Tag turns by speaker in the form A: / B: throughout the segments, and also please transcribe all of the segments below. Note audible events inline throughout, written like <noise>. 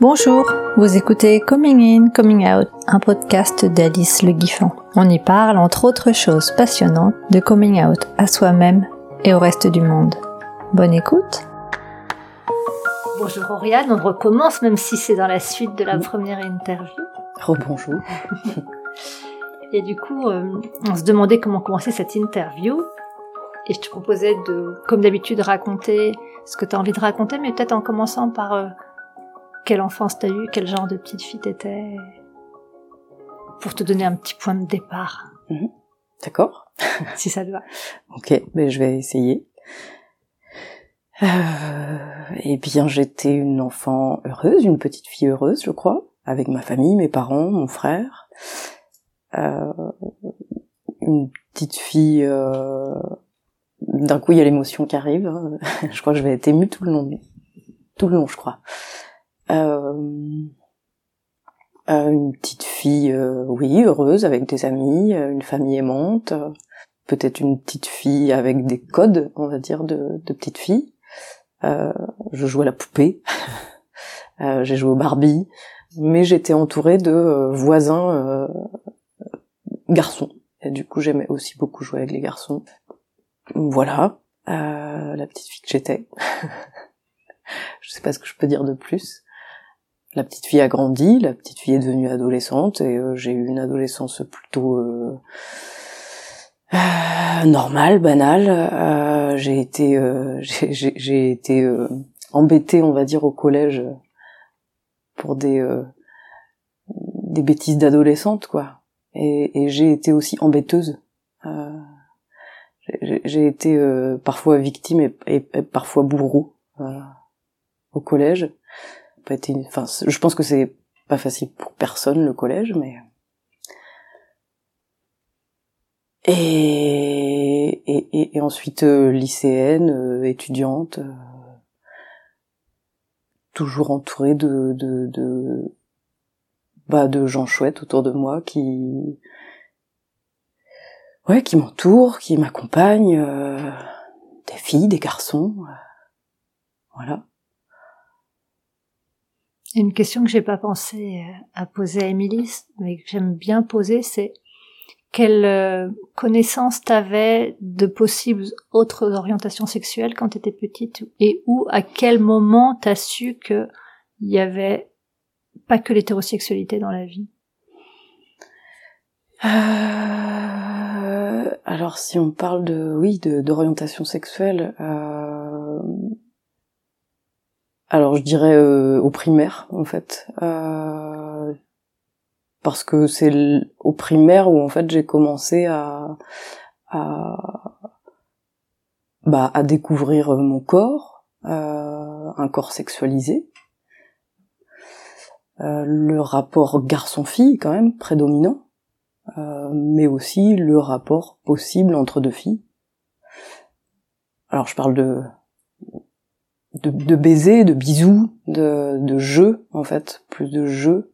A: Bonjour, vous écoutez Coming In, Coming Out, un podcast d'Alice Le Guiffant. On y parle, entre autres choses passionnantes, de coming out à soi-même et au reste du monde. Bonne écoute Bonjour Oriane, on recommence même si c'est dans la suite de la première interview.
B: Rebonjour. <laughs>
A: et du coup, euh, on se demandait comment commencer cette interview. Et je te proposais de, comme d'habitude, raconter ce que tu as envie de raconter, mais peut-être en commençant par... Euh, quelle enfance t'as eu, quel genre de petite fille t'étais, pour te donner un petit point de départ.
B: Mhm. D'accord. <laughs>
A: si ça te va.
B: Ok, mais je vais essayer. Euh, eh bien, j'étais une enfant heureuse, une petite fille heureuse, je crois, avec ma famille, mes parents, mon frère. Euh, une petite fille. Euh, d'un coup, il y a l'émotion qui arrive. Hein. <laughs> je crois que je vais être émue tout le long, tout le long, je crois. Euh, euh, une petite fille, euh, oui, heureuse, avec des amis, une famille aimante, peut-être une petite fille avec des codes, on va dire, de, de petite fille. je jouais à la poupée, <laughs> j'ai joué au Barbie, mais j'étais entourée de voisins garçons. Et du coup, j'aimais aussi beaucoup jouer avec les garçons. Voilà, la petite fille que j'étais. <laughs> je sais pas ce que je peux dire de plus la petite fille a grandi, la petite fille est devenue adolescente et euh, j'ai eu une adolescence plutôt euh, euh normale, banale. Euh, j'ai été, <laughs> j'ai été embêtée, on va dire, au collège pour des des bêtises d'adolescente, quoi. Et, j'ai été aussi embêteuse. j'ai été parfois victime et, et parfois bourreau au collège je pense que c'est pas facile pour personne le collège, mais et, ensuite euh, lycéenne, euh, étudiante, euh, toujours entourée de de de bah de gens chouettes autour de moi qui ouais qui m'entourent, qui m'accompagnent, des filles, des garçons, voilà.
A: Une question que j'ai pas pensé euh, à poser à Émilie, mais que j'aime bien poser, c'est quelle euh, connaissance t'avais de possibles autres orientations sexuelles quand t'étais petite et où, à quel moment t'as su que il y avait pas que l'hétérosexualité dans la vie?
B: Euh, Alors si on parle de oui d'orientation sexuelle, alors je dirais euh, au primaire en fait, euh, parce que c'est au primaire où en fait j'ai commencé à, à bah, à découvrir mon corps, euh, un corps sexualisé, le rapport garçon-fille quand même prédominant, mais aussi le rapport possible entre deux filles. Alors je parle de de, de baisers, de bisous, de, de jeux en fait, plus de jeux.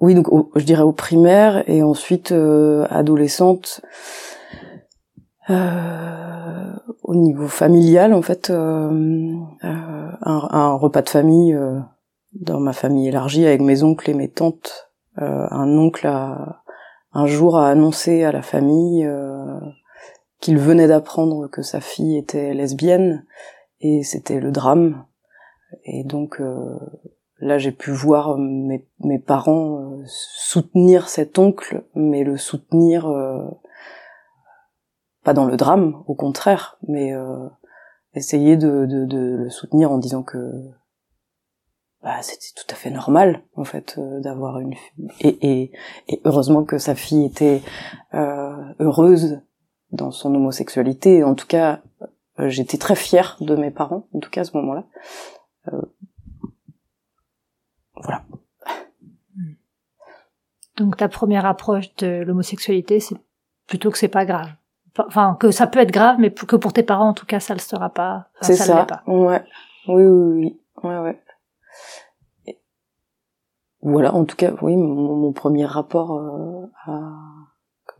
B: Oui, donc je dirais au primaire et ensuite euh, adolescente. Euh, au niveau familial, en fait, euh, un, un, repas de famille dans ma famille élargie avec mes oncles et mes tantes. un oncle a un jour a annoncé à la famille qu'il venait d'apprendre que sa fille était lesbienne et c'était le drame. Et donc euh, là j'ai pu voir mes, parents euh, soutenir cet oncle, mais le soutenir euh, pas dans le drame, au contraire, mais essayer de, le soutenir en disant que bah, c'était tout à fait normal en fait d'avoir une et, et, heureusement que sa fille était heureuse dans son homosexualité. En tout cas, euh, j'étais très fière de mes parents, en tout cas à ce moment-là. Euh, voilà.
A: Donc ta première approche de l'homosexualité, c'est plutôt que c'est pas grave. Enfin, que ça peut être grave, mais que pour tes parents, en tout cas, ça le sera pas.
B: c'est ça. Pas. Ouais. Oui, oui, oui. Ouais, ouais. Voilà, en tout cas, oui, mon, premier rapport euh, à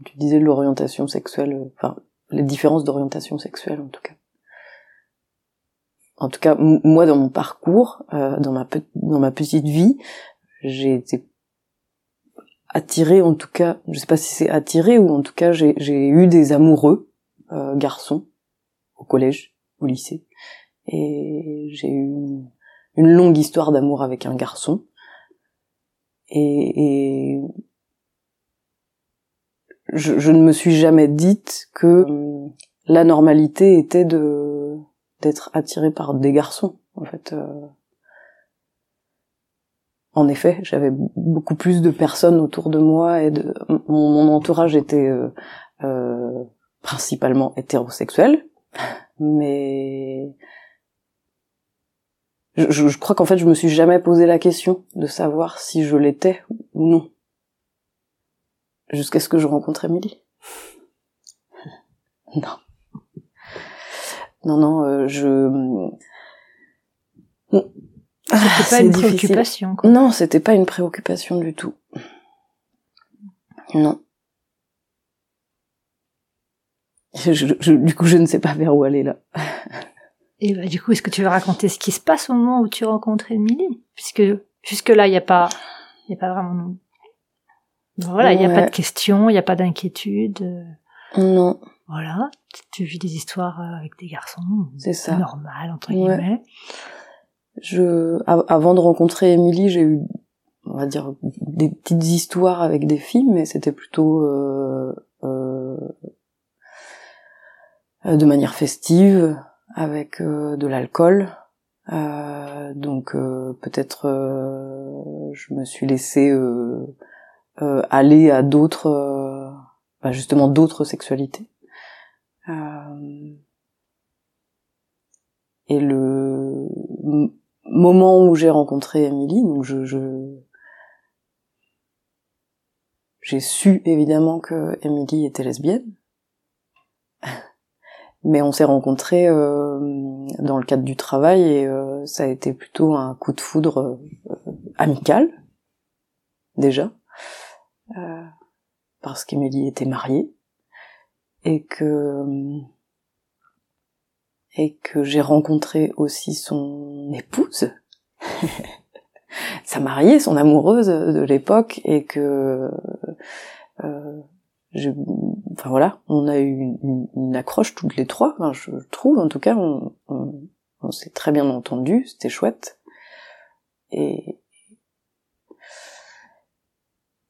B: tu disais, l'orientation sexuelle, euh, enfin, les différences d'orientation sexuelle en tout cas. en tout cas moi dans mon parcours, euh, dans ma petite vie, j'ai été attirée en tout cas, je sais pas si c'est attirée ou en tout cas j'ai eu des amoureux euh, garçons au collège, au lycée, et j'ai eu une, longue histoire d'amour avec un garçon. Et, et je, ne me suis jamais dite que la normalité était de d'être attiré par des garçons en fait euh. en effet j'avais beaucoup plus de personnes autour de moi et de mon, entourage était euh, euh, principalement hétérosexuel mais je, je crois qu'en fait je me suis jamais posé la question de savoir si je l'étais ou non jusqu'à ce que je rencontre Emily <laughs> non non, non, euh, je.
A: C'était pas une préoccupation. Quoi.
B: Non, c'était pas une préoccupation du tout. Non. du coup, je ne sais pas vers où aller là.
A: Et bah, du coup, est-ce que tu veux raconter ce qui se passe au moment où tu rencontres Emily Puisque jusque là, il n'y a pas, il a pas vraiment. Voilà, il n'y a pas de questions, il n'y a pas d'inquiétude.
B: Non.
A: Voilà, tu vis des histoires euh, avec des garçons,
B: c'est ça,
A: normal entre guillemets.
B: Je, avant de rencontrer Émilie, j'ai eu, on va dire, des petites histoires avec des filles, mais c'était plutôt euh, euh, de manière festive, avec euh, de l'alcool. Euh, donc peut-être je me suis laissée aller à d'autres, bah, justement d'autres sexualités. Euh, et le moment où j'ai rencontré Emily, donc je, je j'ai su évidemment que Emily était lesbienne, <laughs> mais on s'est rencontrés euh, dans le cadre du travail et euh, ça a été plutôt un coup de foudre euh, amical déjà, parce qu'Emily était mariée et que et que j'ai rencontré aussi son épouse, <laughs> sa mariée, son amoureuse de l'époque, et que euh, je, enfin voilà, on a eu une, accroche toutes les trois, je trouve en tout cas, on, on, on s'est très bien entendu, c'était chouette, et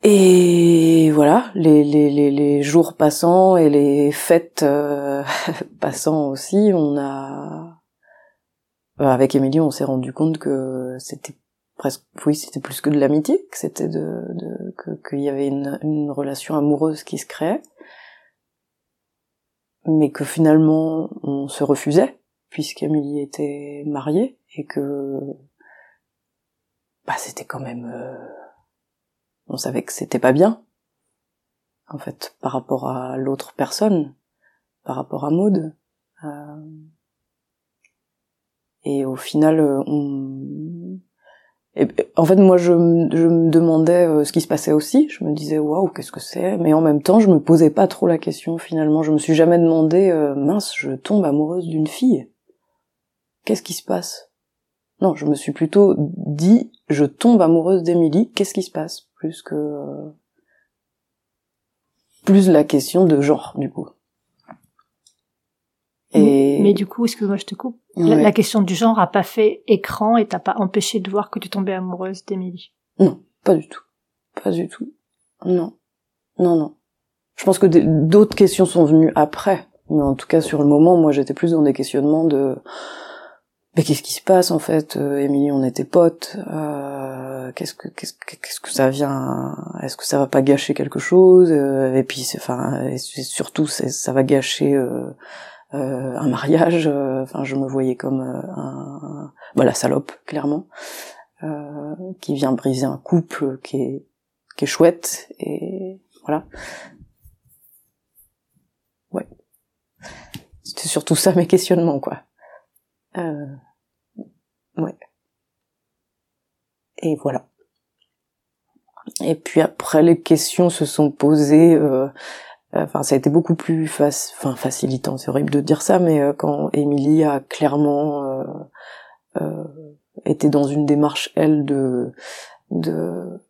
B: et voilà, les, les, les, les, jours passant et les fêtes euh, <laughs> passant aussi, on a euh, avec Émilie, on s'est rendu compte que c'était presque, oui, c'était plus que de l'amitié, que c'était de, de qu'il y avait une, une relation amoureuse qui se créait, mais que finalement on se refusait puisqu'Émilie était mariée et que bah c'était quand même euh, on savait que c'était pas bien, en fait, par rapport à l'autre personne, par rapport à Maud. Euh, et au final, euh, on... en fait, moi, je, me demandais euh, ce qui se passait aussi. Je me disais, waouh, qu'est-ce que c'est? Mais en même temps, je me posais pas trop la question. Finalement, je me suis jamais demandé, mince, je tombe amoureuse d'une fille. Qu'est-ce qui se passe? Non, je me suis plutôt dit, je tombe amoureuse d'Émilie. Qu'est-ce qui se passe? Plus que plus la question de genre du coup.
A: Et... Mais du coup, excuse-moi, je te coupe. La, question du genre a pas fait écran et t'a pas empêché de voir que tu tombais amoureuse d'Émilie?
B: Non, pas du tout. Pas du tout. Non. Non, non. Je pense que d'autres questions sont venues après. Mais en tout cas, sur le moment, moi, j'étais plus dans des questionnements de mais qu'est-ce qui se passe en fait? Euh, Émilie on était potes euh, qu'est-ce que qu'est-ce que qu'est-ce que ça vient est-ce que ça va pas gâcher quelque chose euh, et puis enfin surtout ça va gâcher euh, euh, un mariage enfin je me voyais comme un, bah, la salope clairement qui vient briser un couple qui est qui est chouette et voilà. Ouais. C'était surtout ça <laughs> mes questionnements quoi. Euh, ouais. Et voilà. Et puis après, les questions se sont posées euh, enfin ça a été beaucoup plus fac... enfin facilitant c'est horrible de dire ça mais euh, quand Émilie a clairement euh, euh, été dans une démarche elle de de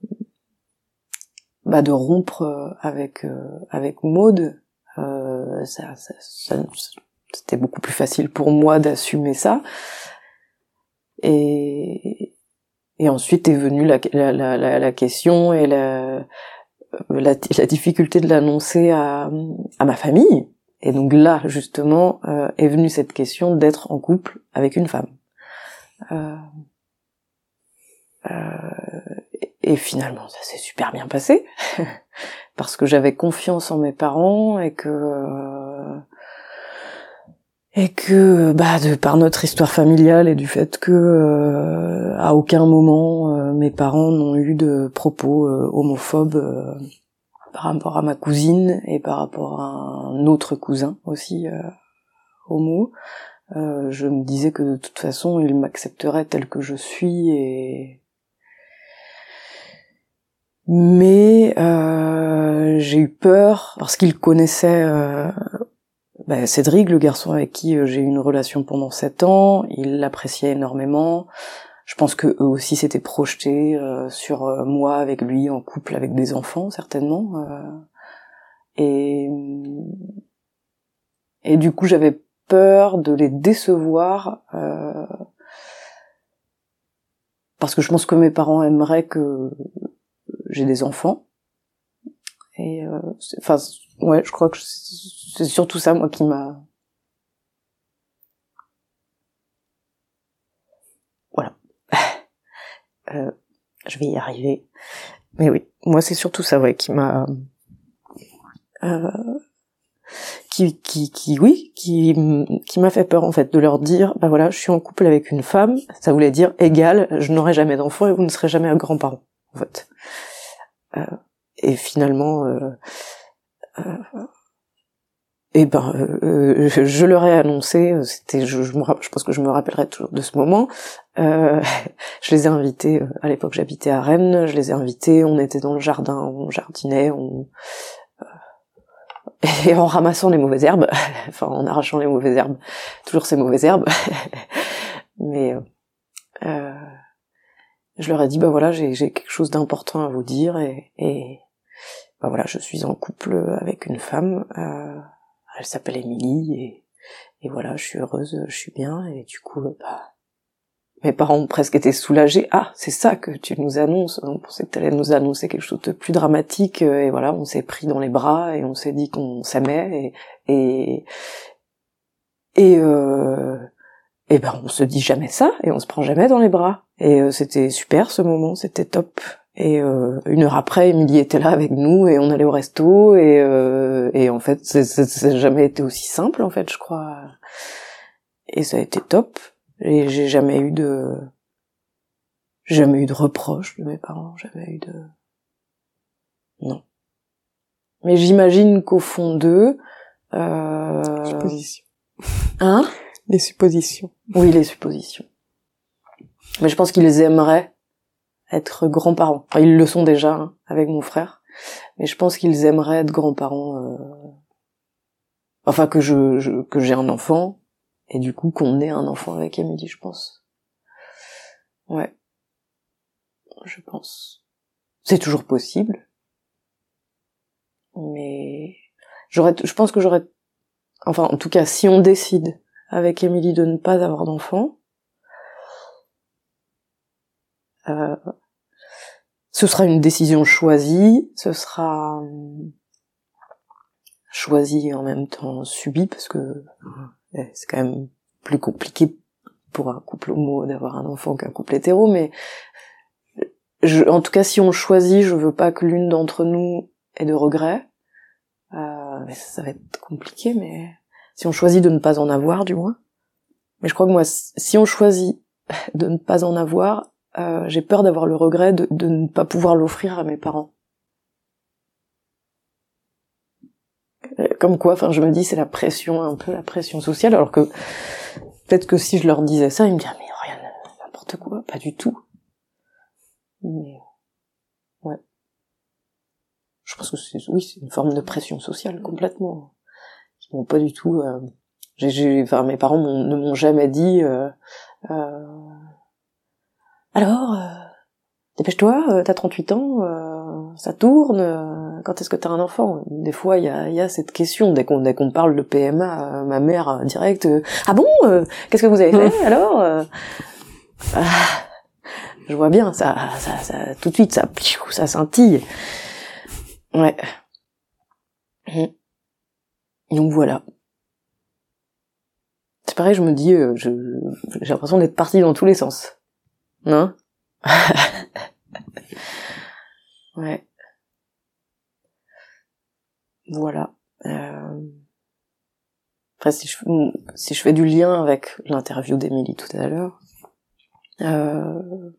B: bah de rompre avec avec Maude ça, ça, ça c'était beaucoup plus facile pour moi d'assumer ça et et ensuite est venue la, la, la, la question et la, la, la difficulté de l'annoncer à, à ma famille. Et donc là, justement, euh, est venue cette question d'être en couple avec une femme. Euh, euh, et finalement, ça s'est super bien passé <laughs> parce que j'avais confiance en mes parents et que et que bah de par notre histoire familiale et du fait que euh, à aucun moment euh, mes parents n'ont eu de propos euh, homophobes par rapport à ma cousine et par rapport à un autre cousin aussi homo. Je me disais que de toute façon ils m'accepteraient tel que je suis et mais j'ai eu peur parce qu'ils connaissaient bah, Cédric, le garçon avec qui euh, j'ai eu une relation pendant sept ans, il l'appréciait énormément. Je pense que eux aussi s'étaient projetés euh, sur euh, moi avec lui en couple avec des enfants certainement. et du coup j'avais peur de les décevoir parce que je pense que mes parents aimeraient que j'ai des enfants. Et enfin ouais, je crois que c'est surtout ça, moi, qui m'a... Voilà. <laughs> Euh, je vais y arriver. Mais oui, moi, c'est surtout ça, ouais, qui m'a... Euh, qui, qui, qui, oui, qui, qui m'a fait peur en fait de leur dire, bah voilà, je suis en couple avec une femme, ça voulait dire égal, je n'aurai jamais d'enfant et vous ne serez jamais un grand-parent, en fait. Euh, et finalement, euh, euh, et ben, euh, je, leur ai annoncé. C'était, je, je, pense que je me rappellerai toujours de ce moment. Euh, <laughs> je les ai invités. À l'époque, j'habitais à Rennes. Je les ai invités. On était dans le jardin, on jardinait, on <laughs> et en ramassant les mauvaises herbes, <laughs> enfin en arrachant les mauvaises herbes, toujours ces mauvaises herbes. Mais euh, je leur ai dit, bah voilà, j'ai quelque chose d'important à vous dire et, et bah voilà, je suis en couple avec une femme, euh, elle s'appelle Émilie et, et voilà, je suis heureuse, je suis bien et du coup, bah, mes parents ont presque été soulagés. Ah, c'est ça que tu nous annonces. On pensait que tu allais nous annoncer quelque chose de plus dramatique et voilà, on s'est pris dans les bras et on s'est dit qu'on s'aimait et et et, euh, et ben on se dit jamais ça et on se prend jamais dans les bras. Et euh, c'était super ce moment, c'était top. Et euh, une heure après, Émilie était là avec nous et on allait au resto et, euh, et en fait, ça n'a jamais été aussi simple en fait, je crois. Et ça a été top. Et j'ai jamais eu de, jamais eu de reproches de mes parents, jamais eu de, non. Mais j'imagine qu'au fond d'eux,
C: euh... suppositions.
B: Hein?
C: Les suppositions.
B: Oui, les suppositions. Mais je pense qu'ils aimeraient être grands-parents. Ils le sont déjà hein, avec mon frère, mais je pense qu'ils aimeraient être grands-parents. Euh... Enfin, que je, que j'ai un enfant et du coup qu'on ait un enfant avec Emily, je pense. Ouais, je pense. C'est toujours possible, mais j'aurais, je pense que j'aurais, enfin, en tout cas, si on décide avec Emily de ne pas avoir d'enfant, euh, ce sera une décision choisie, ce sera euh, choisi et en même temps subi parce que euh, c'est quand même plus compliqué pour un couple homo d'avoir un enfant qu'un couple hétéro, mais en tout cas si on choisit, je veux pas que l'une d'entre nous ait de regrets. Ça, va être compliqué, mais si on choisit de ne pas en avoir, du moins. Mais je crois que moi, si on choisit <laughs> de ne pas en avoir, euh, j'ai peur d'avoir le regret de, de, ne pas pouvoir l'offrir à mes parents. Euh, comme quoi, enfin, je me dis, c'est la pression, un peu la pression sociale, alors que peut-être que si je leur disais ça, ils me diraient, mais rien, n'importe quoi, pas du tout. Mais, ouais. je pense que c'est oui, c'est une forme de pression sociale complètement. Ils m'ont pas du tout. Euh, j'ai, enfin, mes parents ne m'ont jamais dit. Euh, euh, alors, dépêche-toi, t'as 38 ans, ça tourne. quand est-ce que t'as un enfant? Des fois, il y a, y a, cette question dès qu'on dès qu'on parle de PMA, ma mère direct. ah bon Qu'est-ce que vous avez fait <laughs> alors ah, Je vois bien, ça, ça, ça, tout de suite, ça, ça scintille. Ouais. Mmh. Donc voilà. C'est pareil, je me dis, euh, je, j'ai l'impression d'être partie dans tous les sens. Non <laughs> Ouais. Voilà. Euh... Après, si je, si je fais du lien avec l'interview d'Emilie tout à l'heure, euh...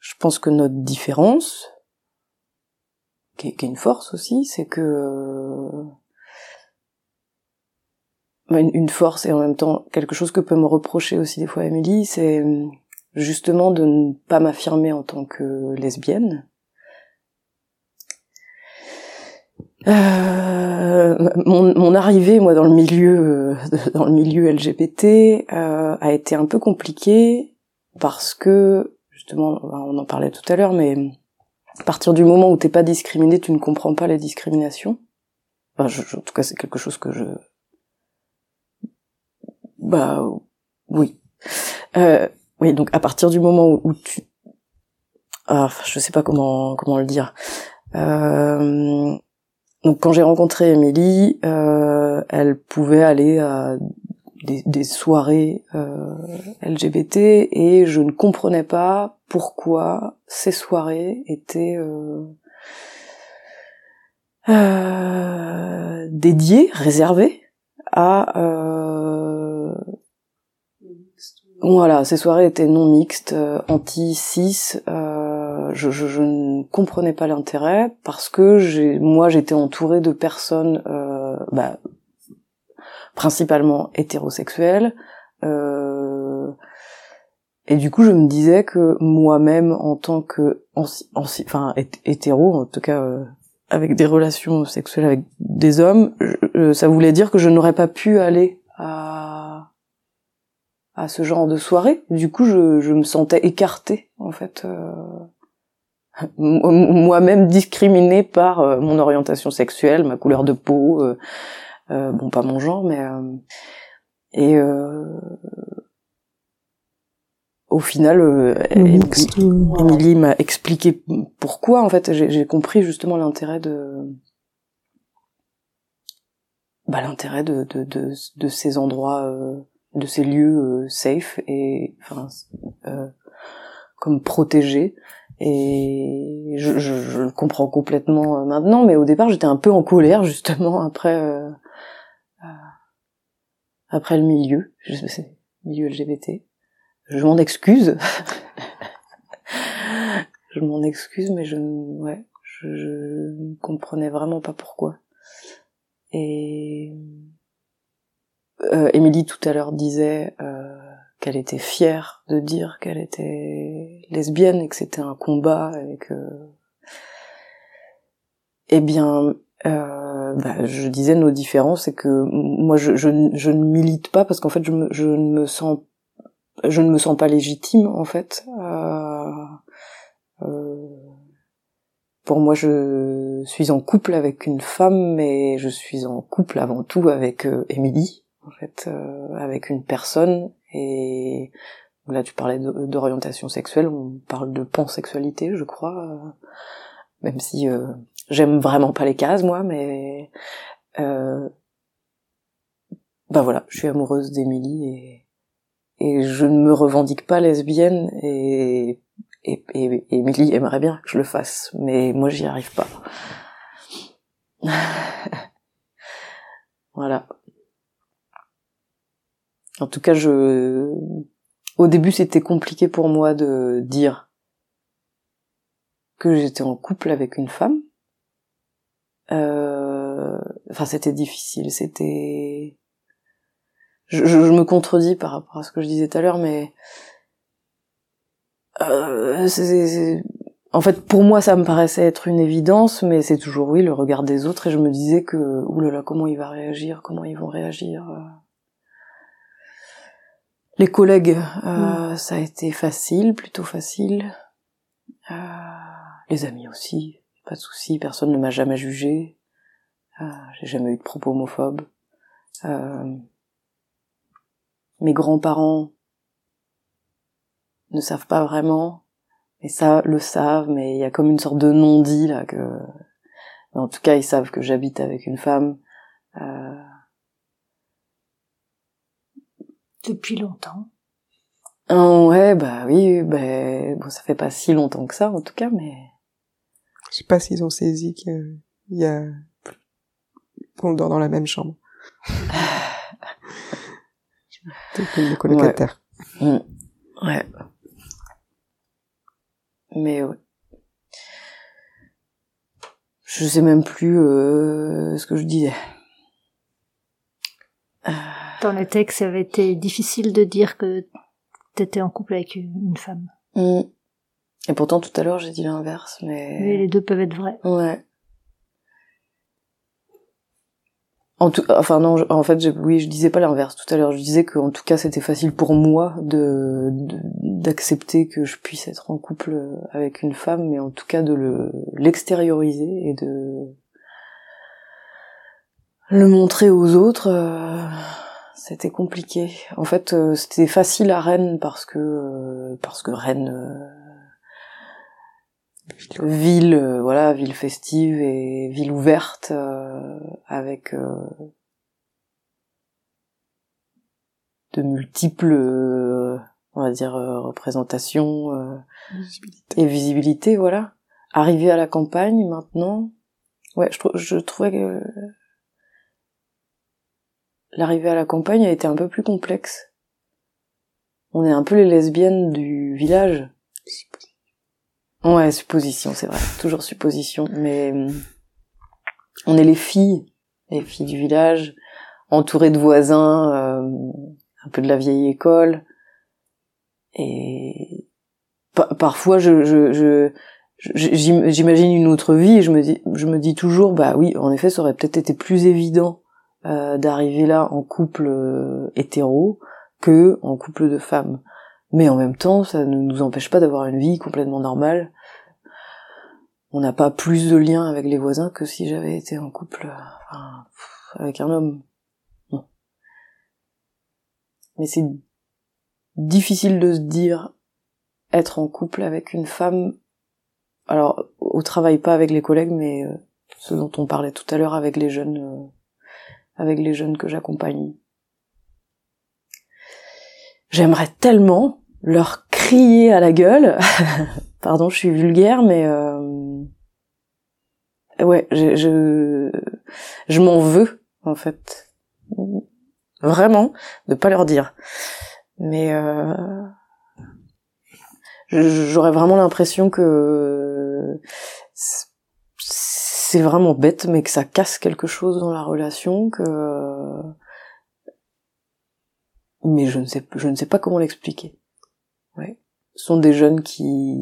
B: je pense que notre différence, qui est, une force aussi, c'est que bah, une force et en même temps quelque chose que peut me reprocher aussi des fois Émilie, c'est justement de ne pas m'affirmer en tant que lesbienne. Euh, mon, arrivée moi dans le milieu <laughs> dans le milieu LGBT euh, a été un peu compliquée parce que justement on en parlait tout à l'heure mais à partir du moment où t'es pas discriminé, tu ne comprends pas les discriminations. Enfin, je, en tout cas, c'est quelque chose que je... Bah, oui. Euh, oui, donc à partir du moment où, tu... Ah, je sais pas comment comment le dire. Euh, donc quand j'ai rencontré Émilie, euh, elle pouvait aller à des, soirées euh, LGBT et je ne comprenais pas pourquoi ces soirées étaient euh, euh, dédiées, réservées à voilà, ces soirées étaient non mixtes, anti-cis. Je, je, ne comprenais pas l'intérêt parce que j'ai, moi, j'étais entourée de personnes bah, principalement hétérosexuel. Euh, et du coup, je me disais que moi-même, en tant que, enfin, hétéro, en tout cas, euh, avec des relations sexuelles avec des hommes, euh, ça voulait dire que je n'aurais pas pu aller à à ce genre de soirée. Du coup, je, je me sentais écartée, en fait, euh, moi-même discriminée par mon orientation sexuelle, ma couleur de peau, euh, bon, pas mon genre, mais euh, et euh, au final, Emily m'a expliqué pourquoi. En fait, j'ai compris justement l'intérêt de bah, l'intérêt de, de, de, de, ces endroits, de ces lieux safe et enfin comme protégés. Et je, je, je, le comprends complètement maintenant, mais au départ j'étais un peu en colère justement après après le milieu, je sais, milieu LGBT. Je m'en excuse. <laughs> je m'en excuse, mais je, ouais, je, je comprenais vraiment pas pourquoi. Et euh, Émilie tout à l'heure disait euh, qu'elle était fière de dire qu'elle était lesbienne et que c'était un combat et que, eh bien, euh, bah, je disais nos différences, c'est que moi je, ne milite pas parce qu'en fait je, me, je ne me sens je ne me sens pas légitime en fait. Euh, euh, pour moi, je suis en couple avec une femme, mais je suis en couple avant tout avec euh, Émilie, en fait, euh, avec une personne. Et là, tu parlais d'orientation sexuelle, on parle de pansexualité, je crois, même si J'aime vraiment pas les cases, moi, mais euh, bah voilà, je suis amoureuse d'Émilie et, et je ne me revendique pas lesbienne et et, et, Émilie aimerait bien que je le fasse, mais moi j'y arrive pas. <laughs> voilà. En tout cas, je, au début, c'était compliqué pour moi de dire que j'étais en couple avec une femme, euh, enfin, c'était difficile. C'était, je, me contredis par rapport à ce que je disais tout à l'heure, mais euh, en fait, pour moi, ça me paraissait être une évidence, mais c'est toujours oui le regard des autres, et je me disais que oulala, comment il va réagir, comment ils vont réagir. Les collègues, euh, ça a été facile, plutôt facile. Euh, les amis aussi, pas de souci, personne ne m'a jamais jugé. Euh, J'ai jamais eu de propos homophobes. Mes grands-parents ne savent pas vraiment, mais ça le savent, mais il y a comme une sorte de non-dit là que. mais en tout cas, ils savent que j'habite avec une femme. Euh,
A: Depuis longtemps.
B: ah ouais, bah oui, bah, bon, ça fait pas si longtemps que ça en tout cas, mais.
C: Je sais pas s'ils ont saisi qu'il y a qu'on dort dans la même chambre. <laughs> Les colocataires.
B: Mm. Ouais. Mais ouais. Je sais même plus euh, ce que je disais.
A: Dans les textes, ça avait été difficile de dire que t'étais en couple avec une femme.
B: Mm. Et pourtant tout à l'heure j'ai dit l'inverse, mais...
A: Mais les deux peuvent être vrais.
B: Ouais. En tout, enfin non, je- en fait, je- oui, je disais pas l'inverse tout à l'heure. Je disais que en tout cas, c'était facile pour moi de de- d'accepter que je puisse être en couple avec une femme, mais en tout cas de le l'extérioriser et de le montrer aux autres. euh, c'était compliqué. En fait, euh, c'était facile à Rennes parce que euh, parce que Rennes. euh, ville euh, voilà ville festive et ville ouverte euh, avec euh, de multiples euh, on va dire euh, représentations euh,
C: Visibilité.
B: et visibilité voilà arriver à la campagne maintenant ouais je, je trouvais que l'arrivée à la campagne a été un peu plus complexe on est un peu les lesbiennes du village Ouais, supposition, c'est vrai. Toujours supposition. Mais hum, on est les filles, les filles du village, entourées de voisins, euh, un peu de la vieille école. Et pa- parfois, je, je, je, je- j'im- j'imagine une autre vie et je me dis, je me dis toujours, bah oui, en effet, ça aurait peut-être été plus évident euh, d'arriver là en couple euh, hétéro que en couple de femmes. Mais en même temps, ça ne nous empêche pas d'avoir une vie complètement normale. On n'a pas plus de lien avec les voisins que si j'avais été en couple avec un homme. Mais c'est difficile de se dire être en couple avec une femme. Alors, au travail, pas avec les collègues, mais euh, ce dont on parlait tout à l'heure avec les jeunes, avec les jeunes que j'accompagne. J'aimerais tellement leur crier à la gueule. <laughs> Pardon, je suis vulgaire, mais euh... ouais, je je, je m'en veux en fait, vraiment, de pas leur dire. Mais euh... j'aurais vraiment l'impression que c'est vraiment bête, mais que ça casse quelque chose dans la relation, que mais je ne sais je ne sais pas comment l'expliquer. Ouais. Ce sont des jeunes qui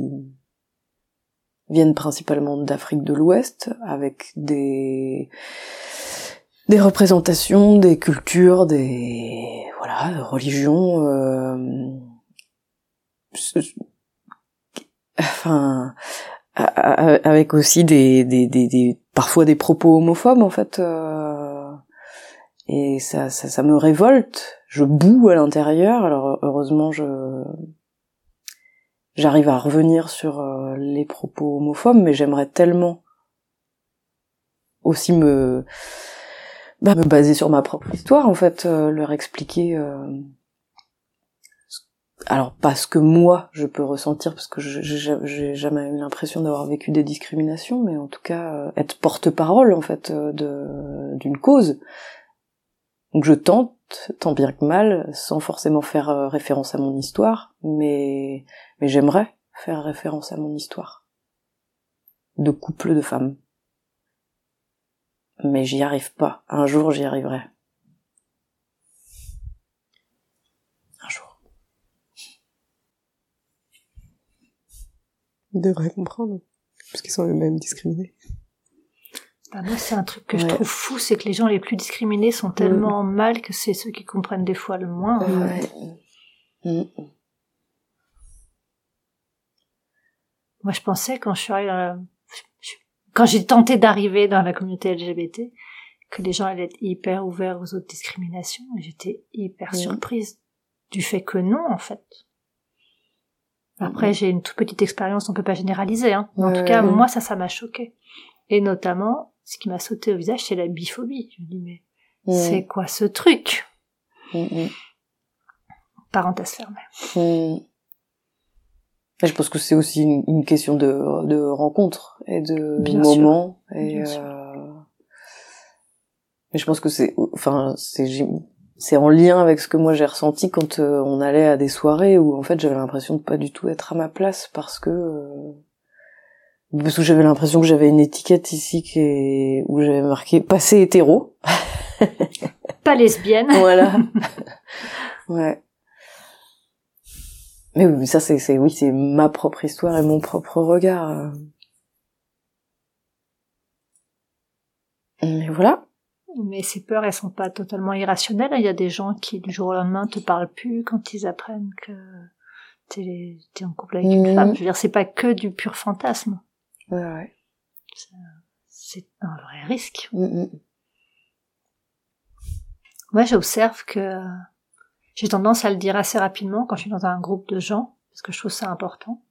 B: viennent principalement d'Afrique de l'Ouest avec des des représentations, des cultures, des voilà, religions euh, enfin avec aussi des, des, des, des parfois des propos homophobes en fait euh, et ça, ça ça me révolte. Je boue à l'intérieur. Alors heureusement je j'arrive à revenir sur euh, les propos homophobes mais j'aimerais tellement aussi me bah, me baser sur ma propre histoire en fait euh, leur expliquer euh, alors pas ce que moi je peux ressentir parce que j'ai jamais eu l'impression d'avoir vécu des discriminations mais en tout cas euh, être porte-parole en fait euh, d'une cause. Donc je tente tant bien que mal sans forcément faire euh, référence à mon histoire mais j'aimerais faire référence à mon histoire. De couple de femmes. Mais j'y arrive pas. Un jour j'y arriverai un jour
C: Ils devraient comprendre, parce qu'ils sont eux-mêmes discriminés.
A: Bah moi, c'est un truc que je trouve fou, c'est que les gens les plus discriminés sont tellement mal que c'est ceux qui comprennent des fois le moins. Mm. Moi, je pensais quand je suis arrivée quand j'ai tenté d'arriver dans la communauté LGBT, que les gens allaient être hyper ouverts aux autres discriminations, j'étais hyper surprise du fait que non, en fait. Après, j'ai une toute petite expérience, on peut pas généraliser, hein. En tout cas, moi, ça, ça m'a choqué. Et notamment, ce qui m'a sauté au visage, c'est la biphobie. Je me dis, mais c'est quoi ce truc? Parenthèse fermée.
B: Je pense que c'est aussi une, question de, de rencontre et de moment. Et euh... Mais je pense que c'est, enfin, c'est, c'est en lien avec ce que moi j'ai ressenti quand euh, on allait à des soirées où en fait j'avais l'impression de pas du tout être à ma place parce que euh, parce que j'avais l'impression que j'avais une étiquette ici qui est... où j'avais marqué passé hétéro. <laughs>
A: pas lesbienne. <laughs>
B: voilà. <laughs> ouais. Mais oui, ça c'est c'est oui, c'est ma propre histoire et mon propre regard. Mais voilà.
A: Mais ces peurs, elles sont pas totalement irrationnelles. Il y a des gens qui du jour au lendemain te parlent plus quand ils apprennent que t'es es en couple avec une mmh. femme. Je veux dire, c'est pas que du pur fantasme.
B: Ouais, ouais.
A: C'est un vrai risque.
B: Mmh, mmh.
A: Moi, j'observe que j'ai tendance à le dire assez rapidement quand je suis dans un groupe de gens, parce que je trouve ça important.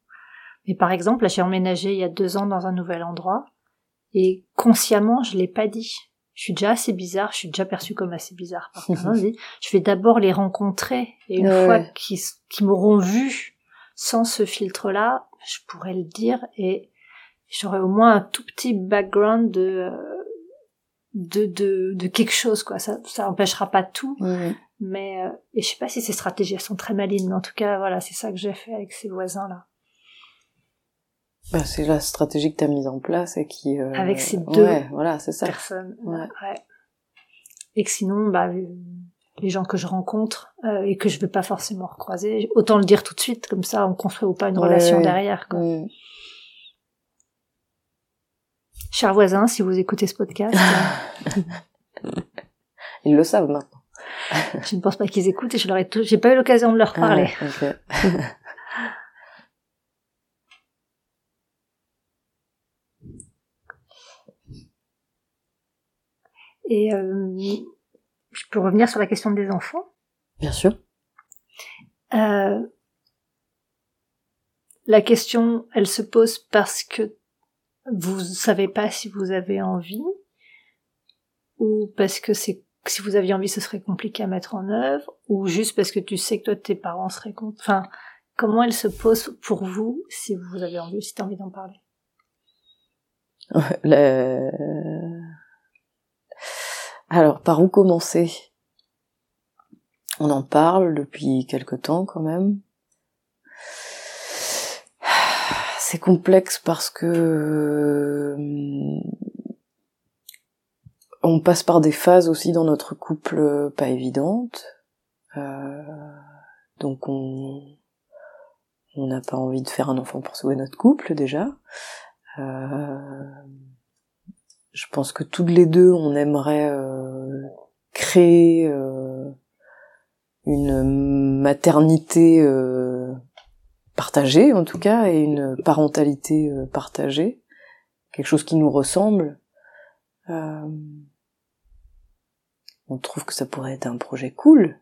A: Mais par exemple, là, j'ai emménagé il y a deux ans dans un nouvel endroit, et consciemment, je l'ai pas dit. Je suis déjà assez bizarre, je suis déjà perçue comme assez bizarre par <laughs> je vais d'abord les rencontrer, et une fois qu'ils m'auront vu sans ce filtre-là, je pourrais le dire, et j'aurais au moins un tout petit background de, de, de, de quelque chose, quoi. Ça, ça empêchera pas tout, mais euh, et je sais pas si ces stratégies elles sont très malines, mais en tout cas voilà, c'est ça que j'ai fait avec ces voisins là.
B: Bah, c'est la stratégie que tu as mise en place et qui euh...
A: avec ces deux
B: ouais, voilà, c'est ça.
A: personnes. Ouais. Et que sinon bah les gens que je rencontre euh, et que je veux pas forcément recroiser, autant le dire tout de suite comme ça on construit pas une relation derrière quoi. Mm. Chers voisins, si vous écoutez ce podcast, <laughs>
B: euh, ils le savent maintenant. <laughs>
A: je ne pense pas qu'ils écoutent et je leur ai j'ai pas eu l'occasion de leur ah parler. <laughs> et euh, je peux revenir sur la question des enfants.
B: Bien sûr.
A: Euh, la question, elle se pose parce que vous savez pas si vous avez envie ou parce que c'est si vous aviez envie, ce serait compliqué à mettre en œuvre, ou juste parce que tu sais que toi, tes parents seraient contre. Enfin, comment elle se pose pour vous si vous avez envie, si tu as envie d'en parler?
B: Alors, par où commencer? On en parle depuis quelque temps quand même. C'est complexe parce que on passe par des phases aussi dans notre couple euh, pas évidentes. Euh, donc on n'a pas envie de faire un enfant pour sauver notre couple déjà. Euh, je pense que toutes les deux on aimerait euh, créer euh, une maternité partagée en tout cas et une parentalité partagée, quelque chose qui nous ressemble. Euh, on trouve que ça pourrait être un projet cool.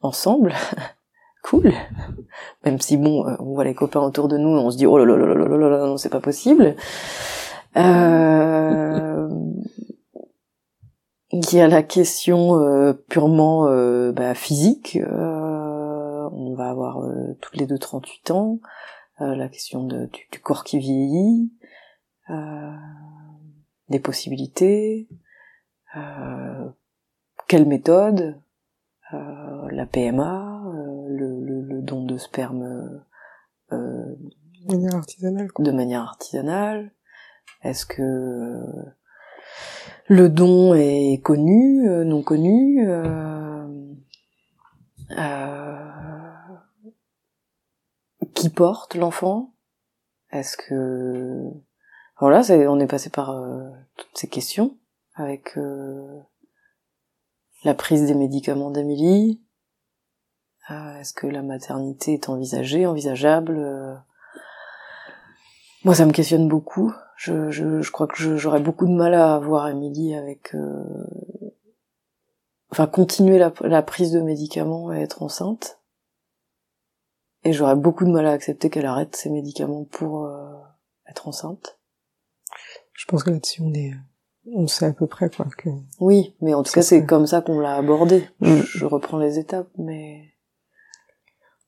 B: Ensemble. <laughs> Cool. Même si bon euh, on voit les copains autour de nous on se dit oh là là là là là là non c'est pas possible. Euh... il y a la question euh, purement euh, bah, physique on va avoir toutes les deux 38 ans la question de, du, du, corps qui vieillit des possibilités euh, quelle méthode, euh, la PMA, euh, le, don de sperme
C: de manière artisanale.
B: De manière artisanale. Est-ce que le don est connu, non connu Qui porte l'enfant? Est-ce que voilà, on est passé par euh, toutes ces questions avec euh, la prise des médicaments d'Amélie. Euh, est-ce que la maternité est envisagée, envisageable? Moi, ça me questionne beaucoup. Je, je, je crois que j'aurais beaucoup de mal à voir Émilie avec, enfin, continuer la, la prise de médicaments et être enceinte. Et j'aurais beaucoup de mal à accepter qu'elle arrête ses médicaments pour être enceinte.
C: Je pense que là-dessus, on est, on sait à peu près, quoi. Que...
B: Oui, mais en tout cas, c'est comme ça qu'on l'a abordé. Mm. Je, reprends les étapes, mais...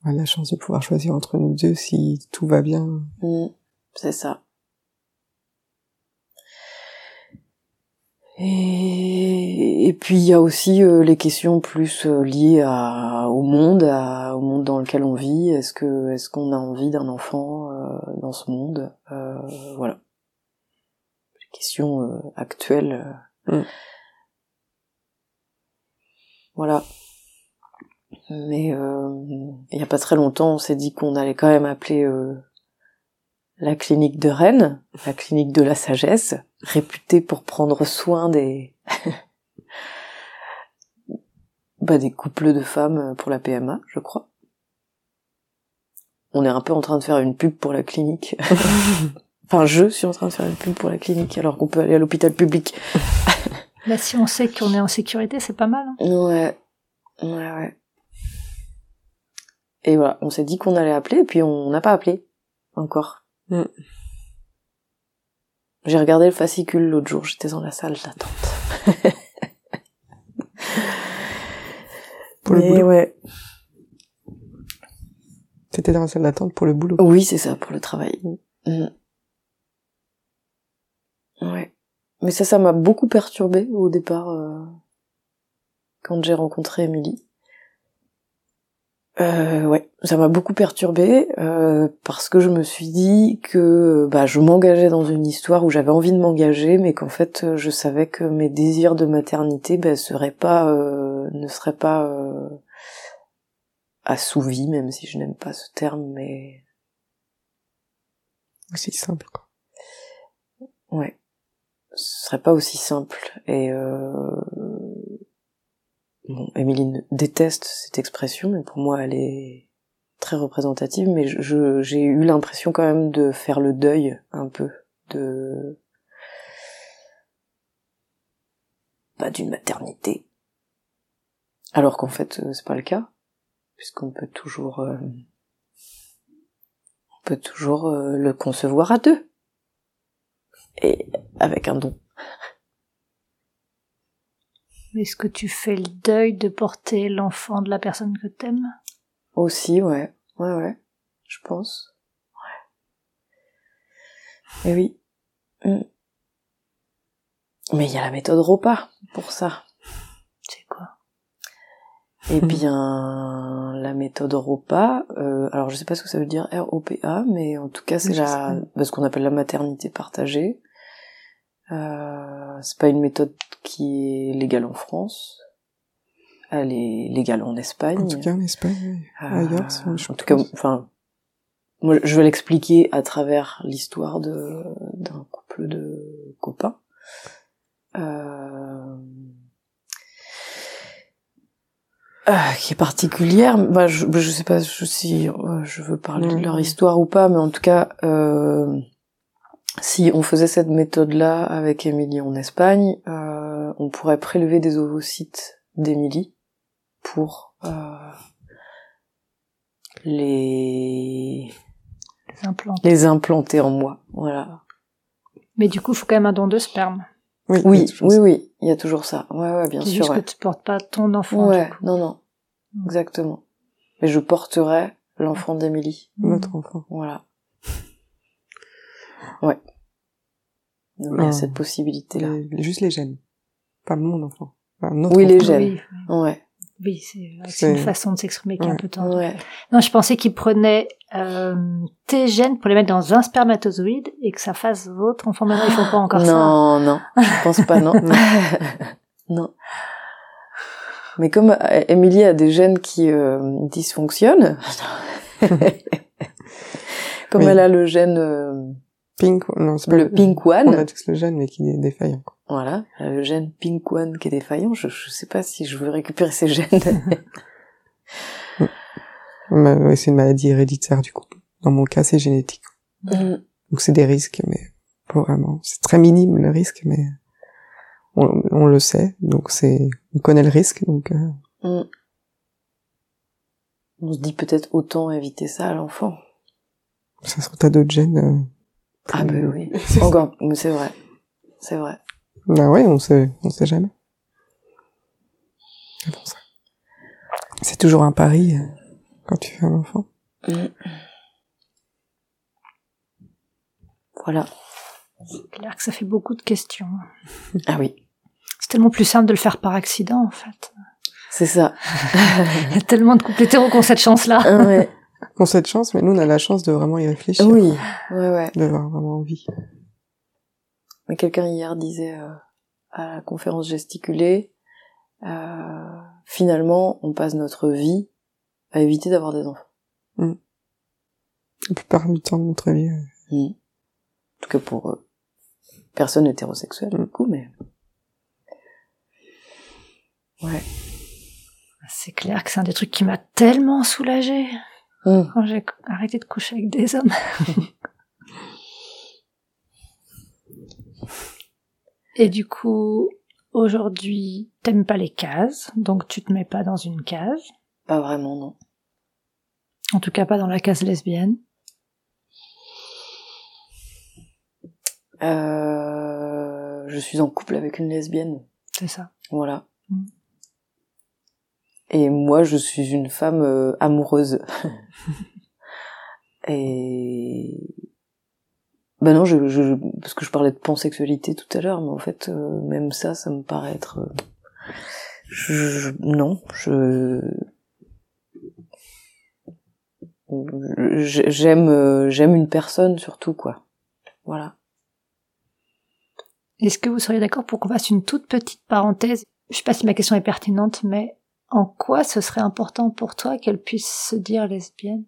C: On a la chance de pouvoir choisir entre nous deux si tout va bien.
B: Mm. C'est ça. Et, et puis il y a aussi euh, les questions plus euh, liées à, au monde, à, au monde dans lequel on vit. Est-ce que est-ce qu'on a envie d'un enfant euh, dans ce monde Voilà question euh, actuelle. Euh. Mm. Voilà. Mais il y a pas très longtemps, on s'est dit qu'on allait quand même appeler la clinique de Rennes, la clinique de la sagesse, réputée pour prendre soin des <laughs> bah, des couples de femmes pour la PMA, je crois. On est un peu en train de faire une pub pour la clinique. <laughs> Enfin, je suis en train de faire une pub pour la clinique alors qu'on peut aller à l'hôpital public.
A: Là, <laughs> si on sait qu'on est en sécurité, c'est pas mal. Hein.
B: ouais, ouais, ouais. Et voilà, on s'est dit qu'on allait appeler, et puis on n'a pas appelé encore. Mm. J'ai regardé le fascicule l'autre jour, j'étais dans la salle d'attente.
C: pour le boulot. ouais. T'étais dans la salle d'attente pour le boulot.
B: Oui, c'est ça, pour le travail. Mm. Ouais. Mais ça, ça m'a beaucoup perturbé au départ euh, quand j'ai rencontré Émilie. Euh, ouais, ça m'a beaucoup perturbé euh, parce que je me suis dit que bah, je m'engageais dans une histoire où j'avais envie de m'engager, mais qu'en fait je savais que mes désirs de maternité bah, seraient pas, euh, ne seraient pas euh, assouvis, même si je n'aime pas ce terme, mais
C: aussi simple. Quoi.
B: Ouais ce serait pas aussi simple. Et euh... bon, déteste cette expression, mais pour moi, elle est très représentative. Mais j'ai eu l'impression quand même de faire le deuil un peu de pas d'une maternité, alors qu'en fait, euh, c'est pas le cas, puisqu'on peut toujours euh... on peut toujours euh, le concevoir à deux et avec un don.
A: Est-ce que tu fais le deuil de porter l'enfant de la personne que t'aimes?
B: Aussi, ouais. Ouais, ouais. Je pense. Ouais. Et oui. Mm. Mais il y a la méthode ROPA pour ça.
A: C'est quoi?
B: Eh bien, <laughs> la méthode ROPA, euh, alors je sais pas ce que ça veut dire R-O-P-A, mais en tout cas c'est la, ce qu'on appelle la maternité partagée. Euh, c'est pas une méthode qui est légale en France. Elle est légale en Espagne. En
C: tout cas en Espagne, euh, ailleurs.
B: En tout cas, enfin, moi je vais l'expliquer à travers l'histoire de d'un couple de copains. Euh, euh, qui est particulière. Bah, je, je sais pas si je veux parler de leur histoire ou pas, mais en tout cas, euh, si on faisait cette méthode-là avec Émilie en Espagne, euh, on pourrait prélever des ovocytes d'Émilie pour euh, les... les implanter. en moi. Voilà.
A: Mais du coup, il faut quand même un don de sperme.
B: Oui, oui, oui, oui, il y a toujours ça. Ouais, ouais, bien sûr.
A: Juste
B: que
A: tu portes pas ton enfant.
B: Ouais, non, non, mm. exactement. Mais je porterai l'enfant d'Émilie.
C: Votre enfant.
B: Voilà. Ouais. il y a ah. cette possibilité-là.
C: Juste les gènes. Pas mon enfant.
B: oui, les gènes. Oui, Ouais.
A: Oui, c'est une façon de s'exprimer qui est un peu tendue. Ouais. Non, je pensais qu'il prenait euh, tes gènes pour les mettre dans un spermatozoïde et que ça fasse votre enfant. Maintenant, ils font pas encore
B: ça. Non, non, je pense pas, non. <laughs> <laughs> non. Mais comme Emilie euh, a des gènes qui euh, dysfonctionnent, <laughs> Comme
C: Oui.
B: elle a le gène, euh,
C: Pink, non, c'est pas
B: le pink one.
C: On a tous le gène, mais qui est défaillant. quoi.
B: Voilà, a le gène pink one qui est défaillant. Je, je sais pas si je veux récupérer ces gènes. <laughs>
C: C'est une maladie héréditaire, du coup. Dans mon cas, c'est génétique.
B: Mm.
C: Donc c'est des risques, mais pas vraiment. C'est très minime le risque, mais on, on le sait. Donc c'est, on connaît le risque, donc euh,
B: Mm. On se dit peut-être autant éviter ça à l'enfant.
C: ça se trouve t'as d'autres gènes. euh,
B: Ah ben oui, <laughs> encore, c'est vrai, c'est vrai.
C: Bah ouais, on sait, on sait jamais. C'est pour ça. C'est toujours un pari euh, quand tu fais un enfant.
B: Mm. Voilà.
A: C'est clair que ça fait beaucoup de questions.
B: Ah oui,
A: C'est tellement plus simple de le faire par accident, en fait.
B: c'est ça. <laughs>
A: Il y a tellement de couples hétéros qui ont cette chance-là.
B: Ah ouais.
C: On a cette chance, mais nous on a la chance de vraiment y réfléchir,
B: Oui, ouais, ouais.
C: d'avoir vraiment envie.
B: Mais quelqu'un hier disait euh, à la conférence gesticulée, euh, finalement, on passe notre vie à éviter d'avoir des enfants.
C: La plupart du temps de notre vie. euh,
B: Mm. En tout cas pour euh, personne hétérosexuelle, du coup, mais... Ouais.
A: C'est clair que c'est un des trucs qui m'a tellement soulagée
B: Mm.
A: quand j'ai arrêté de coucher avec des hommes. <laughs> Et du coup, aujourd'hui, t'aimes pas les cases, donc tu te mets pas dans une case?
B: Pas vraiment, non.
A: En tout cas, pas dans la case lesbienne.
B: Euh, je suis en couple avec une lesbienne.
A: C'est ça.
B: Voilà.
A: Mm.
B: Et moi, je suis une femme euh, amoureuse. <laughs> Et ben non, je, je, parce que je parlais de pansexualité tout à l'heure, mais en fait, euh, même ça, ça me paraît être. euh, je, je- non, je j'aime euh, j'aime une personne surtout quoi. Voilà.
A: Est-ce que vous seriez d'accord pour qu'on fasse une toute petite parenthèse? Je sais pas si ma question est pertinente, mais en quoi ce serait important pour toi qu'elle puisse se dire lesbienne?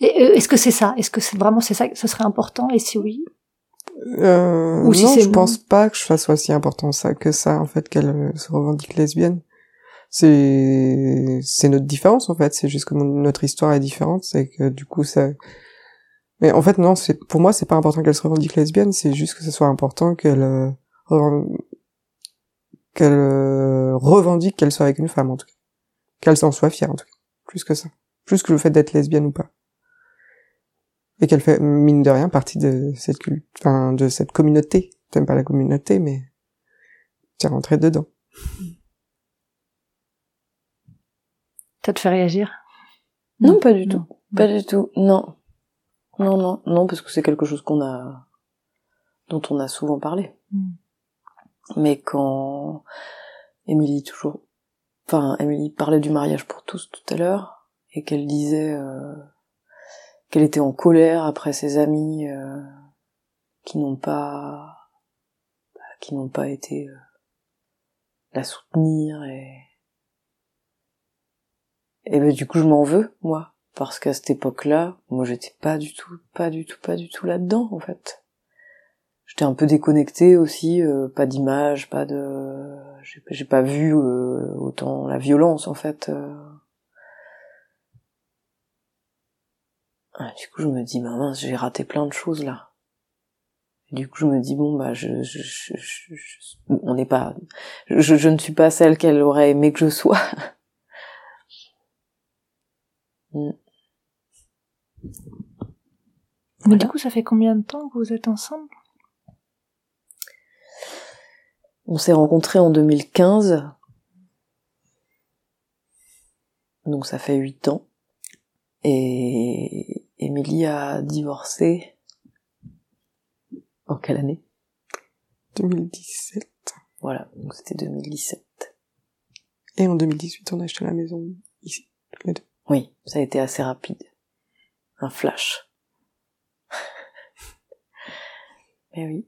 A: Et euh, est-ce que c'est ça? Est-ce que c'est vraiment c'est ça que ce serait important? Et si oui,
C: Euh,
A: Ou si
C: non, je pense pas que je fasse aussi important ça que ça, en fait, qu'elle euh, se revendique lesbienne. C'est, c'est notre différence, en fait. C'est juste que notre histoire est différente, c'est que du coup, ça, mais en fait, non, c'est, pour moi, c'est pas important qu'elle se revendique lesbienne, c'est juste que ce soit important qu'elle, euh, qu'elle euh, revendique qu'elle soit avec une femme, en tout cas. Qu'elle s'en soit fière, en tout cas. Plus que ça. Plus que le fait d'être lesbienne ou pas. Et qu'elle fait, mine de rien, partie de cette cul- enfin, de cette communauté. T'aimes pas la communauté, mais t'es rentré dedans.
A: ça te fait réagir?
B: Non, pas du tout. Pas du tout. Non. Non, non, non, parce que c'est quelque chose qu'on a, dont on a souvent parlé.
A: Mm.
B: Mais quand Émilie toujours, enfin, Émilie parlait du mariage pour tous tout à l'heure, et qu'elle disait euh, qu'elle était en colère après ses amis euh, qui n'ont pas, bah, qui n'ont pas été euh, la soutenir et et ben du coup je m'en veux moi. Parce qu'à cette époque-là moi j'étais pas du tout pas du tout pas du tout là-dedans en fait j'étais un peu déconnectée aussi euh, pas d'image pas de j'ai j'ai pas vu euh, autant la violence en fait euh. Ah, du coup je me dis bah mince j'ai raté plein de choses là Et du coup je me dis bon bah je, je, je, je- on n'est pas je, je ne suis pas celle qu'elle aurait aimé que je sois <laughs> Mm.
A: Mais du coup, ça fait combien de temps que vous êtes ensemble?
B: On s'est rencontrés en 2015. Donc ça fait huit ans. Et Émilie a divorcé. En quelle année?
C: 2017.
B: Voilà, donc c'était 2017.
C: Et en 2018, on a acheté la maison ici, tous les deux.
B: Oui, ça a été assez rapide. Un flash. <laughs> Mais oui.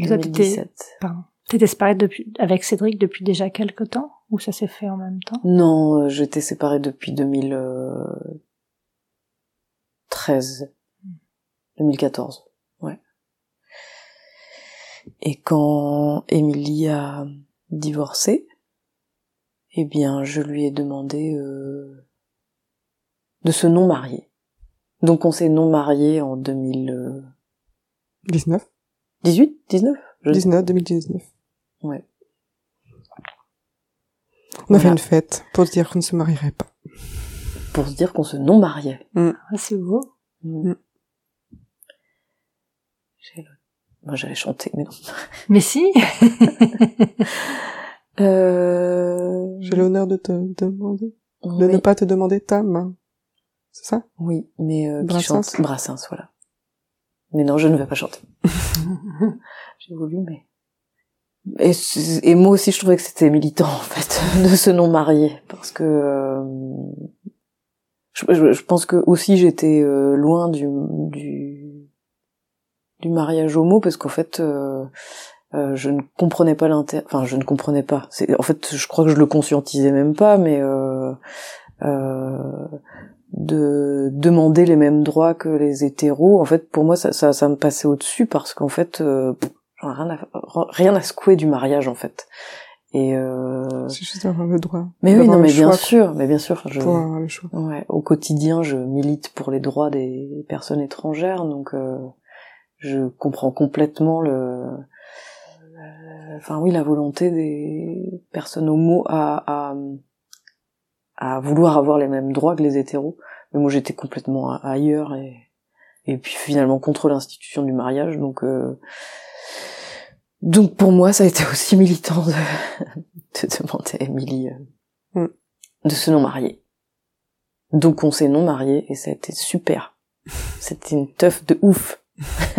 A: Et toi, t'étais,
B: 2017.
A: pardon, t'étais séparée depuis, avec Cédric depuis déjà quelque temps Ou ça s'est fait en même temps?
B: Non, euh, j'étais séparée depuis 2013. 2013. 2014, ouais. Et quand Émilie a divorcé, eh bien, je lui ai demandé euh, de se non marier. Donc on s'est non marié en 2019 18 19
C: 19, 2019.
B: Ouais.
C: On a fait une fête pour se dire qu'on ne se marierait pas.
B: Pour se dire qu'on se non mariait.
A: Ah, c'est beau.
C: Mm.
B: J'ai le- Moi j'allais chanter, mais non. <laughs>
A: Mais si. <laughs>
B: Euh...
C: J'ai l'honneur de te demander, de
B: oui.
C: ne pas te demander ta main. C'est ça?
B: Oui, mais euh, qui
C: Brassens.
B: chante Brassens, voilà. Mais non, je ne vais pas chanter. <laughs> J'ai voulu, mais... Et, moi aussi, je trouvais que c'était militant, en fait, <laughs> de se non-marier, parce que... euh, je, je- je pense que aussi j'étais euh, loin du, du du mariage homo, parce qu'en fait, euh, euh, je ne comprenais pas l'intérêt... Enfin, je ne comprenais pas. En fait, je crois que je le conscientisais même pas, mais... Euh, euh, de demander les mêmes droits que les hétéros, en fait, pour moi, ça, ça, ça me passait au-dessus parce qu'en fait, euh, rien à, rien à secouer du mariage, en fait. Et euh...
C: C'est juste d'avoir le droit.
B: mais oui, non, mais bien sûr, mais bien sûr, je,
C: Pour avoir le choix.
B: ouais, au quotidien, je milite pour les droits des personnes étrangères, donc euh, je comprends complètement le, le- enfin oui, la volonté des personnes homo à, à à vouloir avoir les mêmes droits que les hétéros. Mais moi, j'étais complètement ailleurs et et puis finalement contre l'institution du mariage, donc euh, donc pour moi, ça a été aussi militant de, <laughs> de demander à Émilie euh,
C: Mm.
B: de se non marier. Donc on s'est non marié et ça a été super. <laughs> C'était une teuf de ouf. <laughs>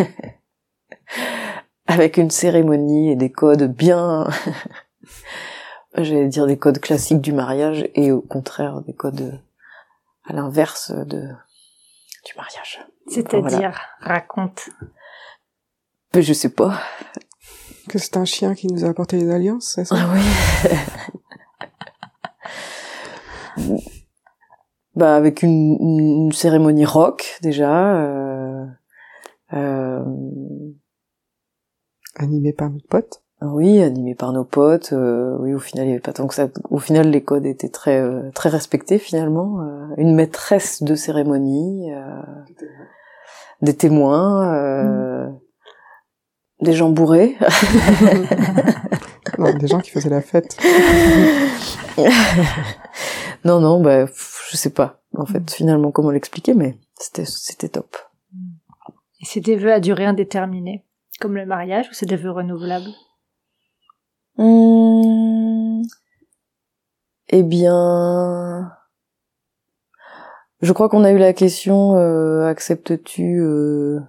B: Avec une cérémonie et des codes bien, j'allais dire des codes classiques du mariage et au contraire des codes à l'inverse de du mariage.
A: C'est-à-dire,
B: Voilà.
A: raconte.
B: Mais je sais pas.
C: Que c'est un chien qui nous a apporté les alliances, c'est ça?
B: Ah oui. bah avec une, une- cérémonie rock déjà. Euh, euh,
C: Animé par notre pote.
B: Oui, animé par nos potes. euh, oui, au final il y avait pas tant que ça. Au final les codes étaient très euh, très respectés finalement. Euh, une maîtresse de cérémonie, euh, des témoins, euh, des gens bourrés. <laughs>
C: Non, des gens qui faisaient la fête. <laughs>
B: non, non, bah, je sais pas, en fait, finalement, comment l'expliquer, mais c'était, c'était top.
A: Et c'est des vœux à durée indéterminée, comme le mariage, ou c'est des vœux renouvelables?
B: Hum, Eh bien, je crois qu'on a eu la question, euh, acceptes-tu euh,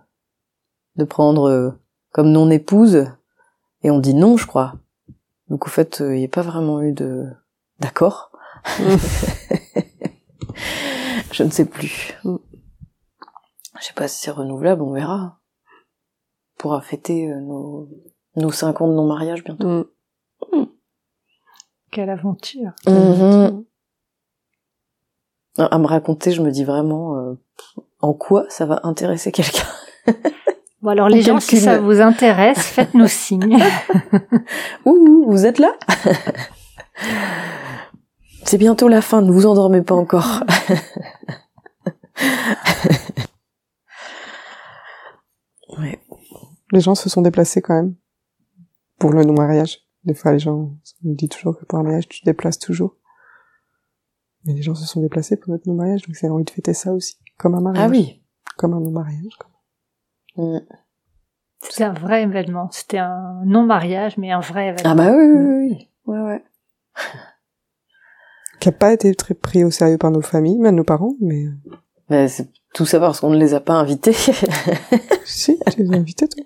B: de prendre euh, comme non-épouse? Et on dit non, je crois. Donc, au fait, il n'y a pas vraiment eu de d'accord. <laughs> je ne sais plus. Je sais pas si c'est renouvelable, on verra. On pourra fêter nos, nos cinq ans de non-mariage bientôt.
A: Quelle aventure
B: Mhm. À me raconter, je me dis vraiment euh, en quoi ça va intéresser quelqu'un. <laughs>
A: Bon alors les gens, si ça vous intéresse, faites-nous signe. <laughs>
B: Ouh, vous êtes là <laughs> C'est bientôt la fin, ne vous endormez pas encore. ouais.
C: Les gens se sont déplacés quand même. Pour le non-mariage. Des fois, les gens, on nous dit toujours que pour un mariage, tu te déplaces toujours. Mais les gens se sont déplacés pour notre non-mariage, donc c'est envie de fêter ça aussi. Comme un mariage.
B: Ah oui.
C: Comme un non-mariage.
B: Mm.
A: C'était un vrai événement. C'était un non-mariage, mais un vrai événement.
B: Ah bah oui, oui, oui, oui. Ouais, ouais.
C: Qui a pas été très pris au sérieux par nos familles, même nos parents, mais, euh,
B: Mais c'est tout ça parce qu'on ne les a pas invités. <laughs>
C: si, tu les as invités, toi.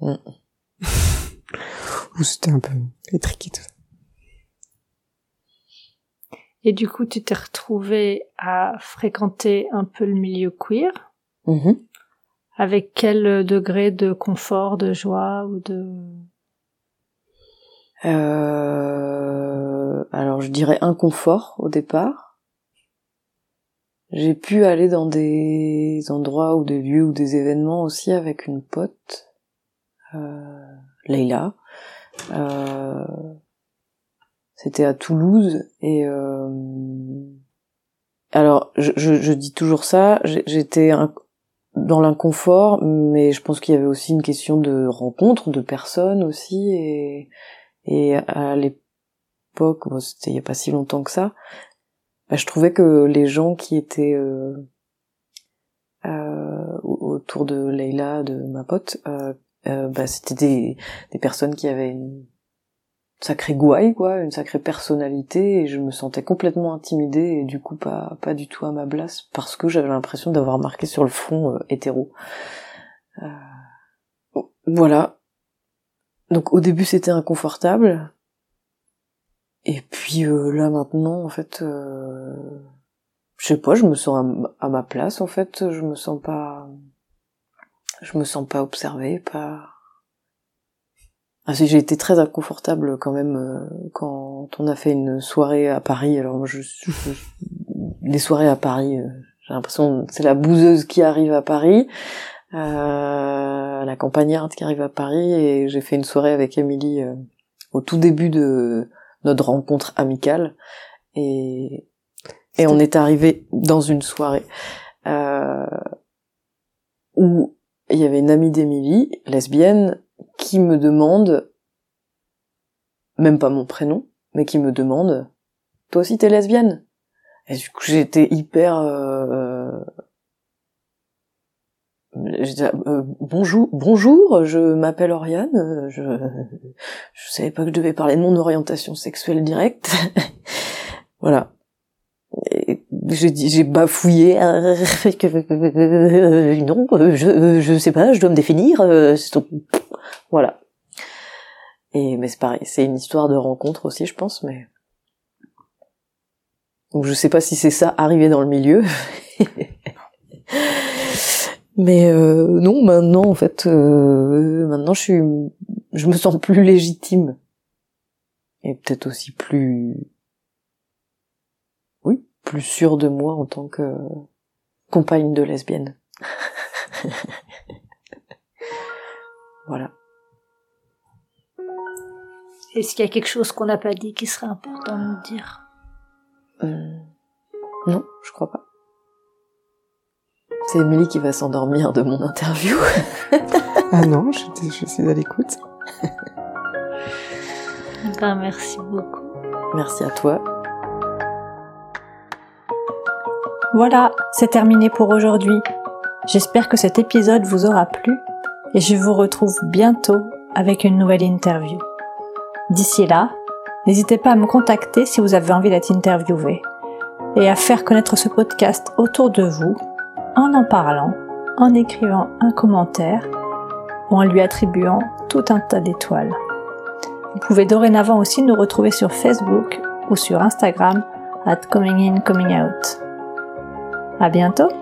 B: Mm.
C: Ou c'était un peu étriqué, tout ça.
A: Et du coup, tu t'es retrouvé à fréquenter un peu le milieu queer.
B: Mhm.
A: Avec quel degré de confort, de joie ou de...
B: Euh, alors je dirais inconfort au départ. j'ai pu aller dans des endroits ou des lieux ou des événements aussi avec une pote, Leila. Euh, c'était à Toulouse et euh, alors je, je, je, dis toujours ça. J'étais dans l'inconfort, mais je pense qu'il y avait aussi une question de rencontre, de personnes aussi et et à l'époque, bon, c'était il y a pas si longtemps que ça, bah, je trouvais que les gens qui étaient euh, euh, autour de Leila, de ma pote, euh, euh, bah, c'était des, personnes qui avaient une sacrée gouaille, quoi, une sacrée personnalité, et je me sentais complètement intimidée et du coup pas pas du tout à ma place parce que j'avais l'impression d'avoir marqué sur le front euh, hétéro. Euh, voilà. Donc au début c'était inconfortable, et puis euh, là maintenant, en fait, je sais pas, je me sens à, ma place. En fait, je me sens pas, je me sens pas observée, pas. Ah j'ai été très inconfortable quand même euh, quand on a fait une soirée à Paris. Alors moi, je, les soirées à Paris, j'ai l'impression c'est la bouseuse qui arrive à Paris. la campagnarde qui arrive à Paris et j'ai fait une soirée avec Émilie au tout début de notre rencontre amicale et et on est arrivé dans une soirée euh, où il y avait une amie d'Émilie, lesbienne, qui me demande, même pas mon prénom, mais qui me demande, toi aussi t'es lesbienne? Et du coup j'étais hyper euh, euh, bonjour, bonjour, je m'appelle Oriane, je, je savais pas que je devais parler de mon orientation sexuelle directe. <laughs> voilà. J'ai bafouillé. <laughs> non, je, je sais pas, je dois me définir. Voilà. Et mais c'est pareil, c'est une histoire de rencontre aussi, je pense, mais donc je sais pas si c'est ça arrivé dans le milieu. <laughs> Mais euh, non, maintenant en fait, euh, maintenant je suis, je me sens plus légitime et peut-être aussi plus, plus sûre de moi en tant que compagne de lesbienne. <laughs> voilà.
A: Est-ce qu'il y a quelque chose qu'on n'a pas dit qui serait important de nous dire?
B: Euh, Non, je crois pas. C'est Émilie qui va s'endormir de mon interview.
C: ah non, je, je suis à l'écoute.
A: ben, merci beaucoup.
B: Merci à toi.
D: Voilà, c'est terminé pour aujourd'hui. J'espère que cet épisode vous aura plu et je vous retrouve bientôt avec une nouvelle interview. D'ici là, n'hésitez pas à me contacter si vous avez envie d'être interviewé et à faire connaître ce podcast autour de vous en en parlant, en écrivant un commentaire ou en lui attribuant tout un tas d'étoiles. Vous pouvez dorénavant aussi nous retrouver sur Facebook ou sur Instagram at coming in coming out. À bientôt!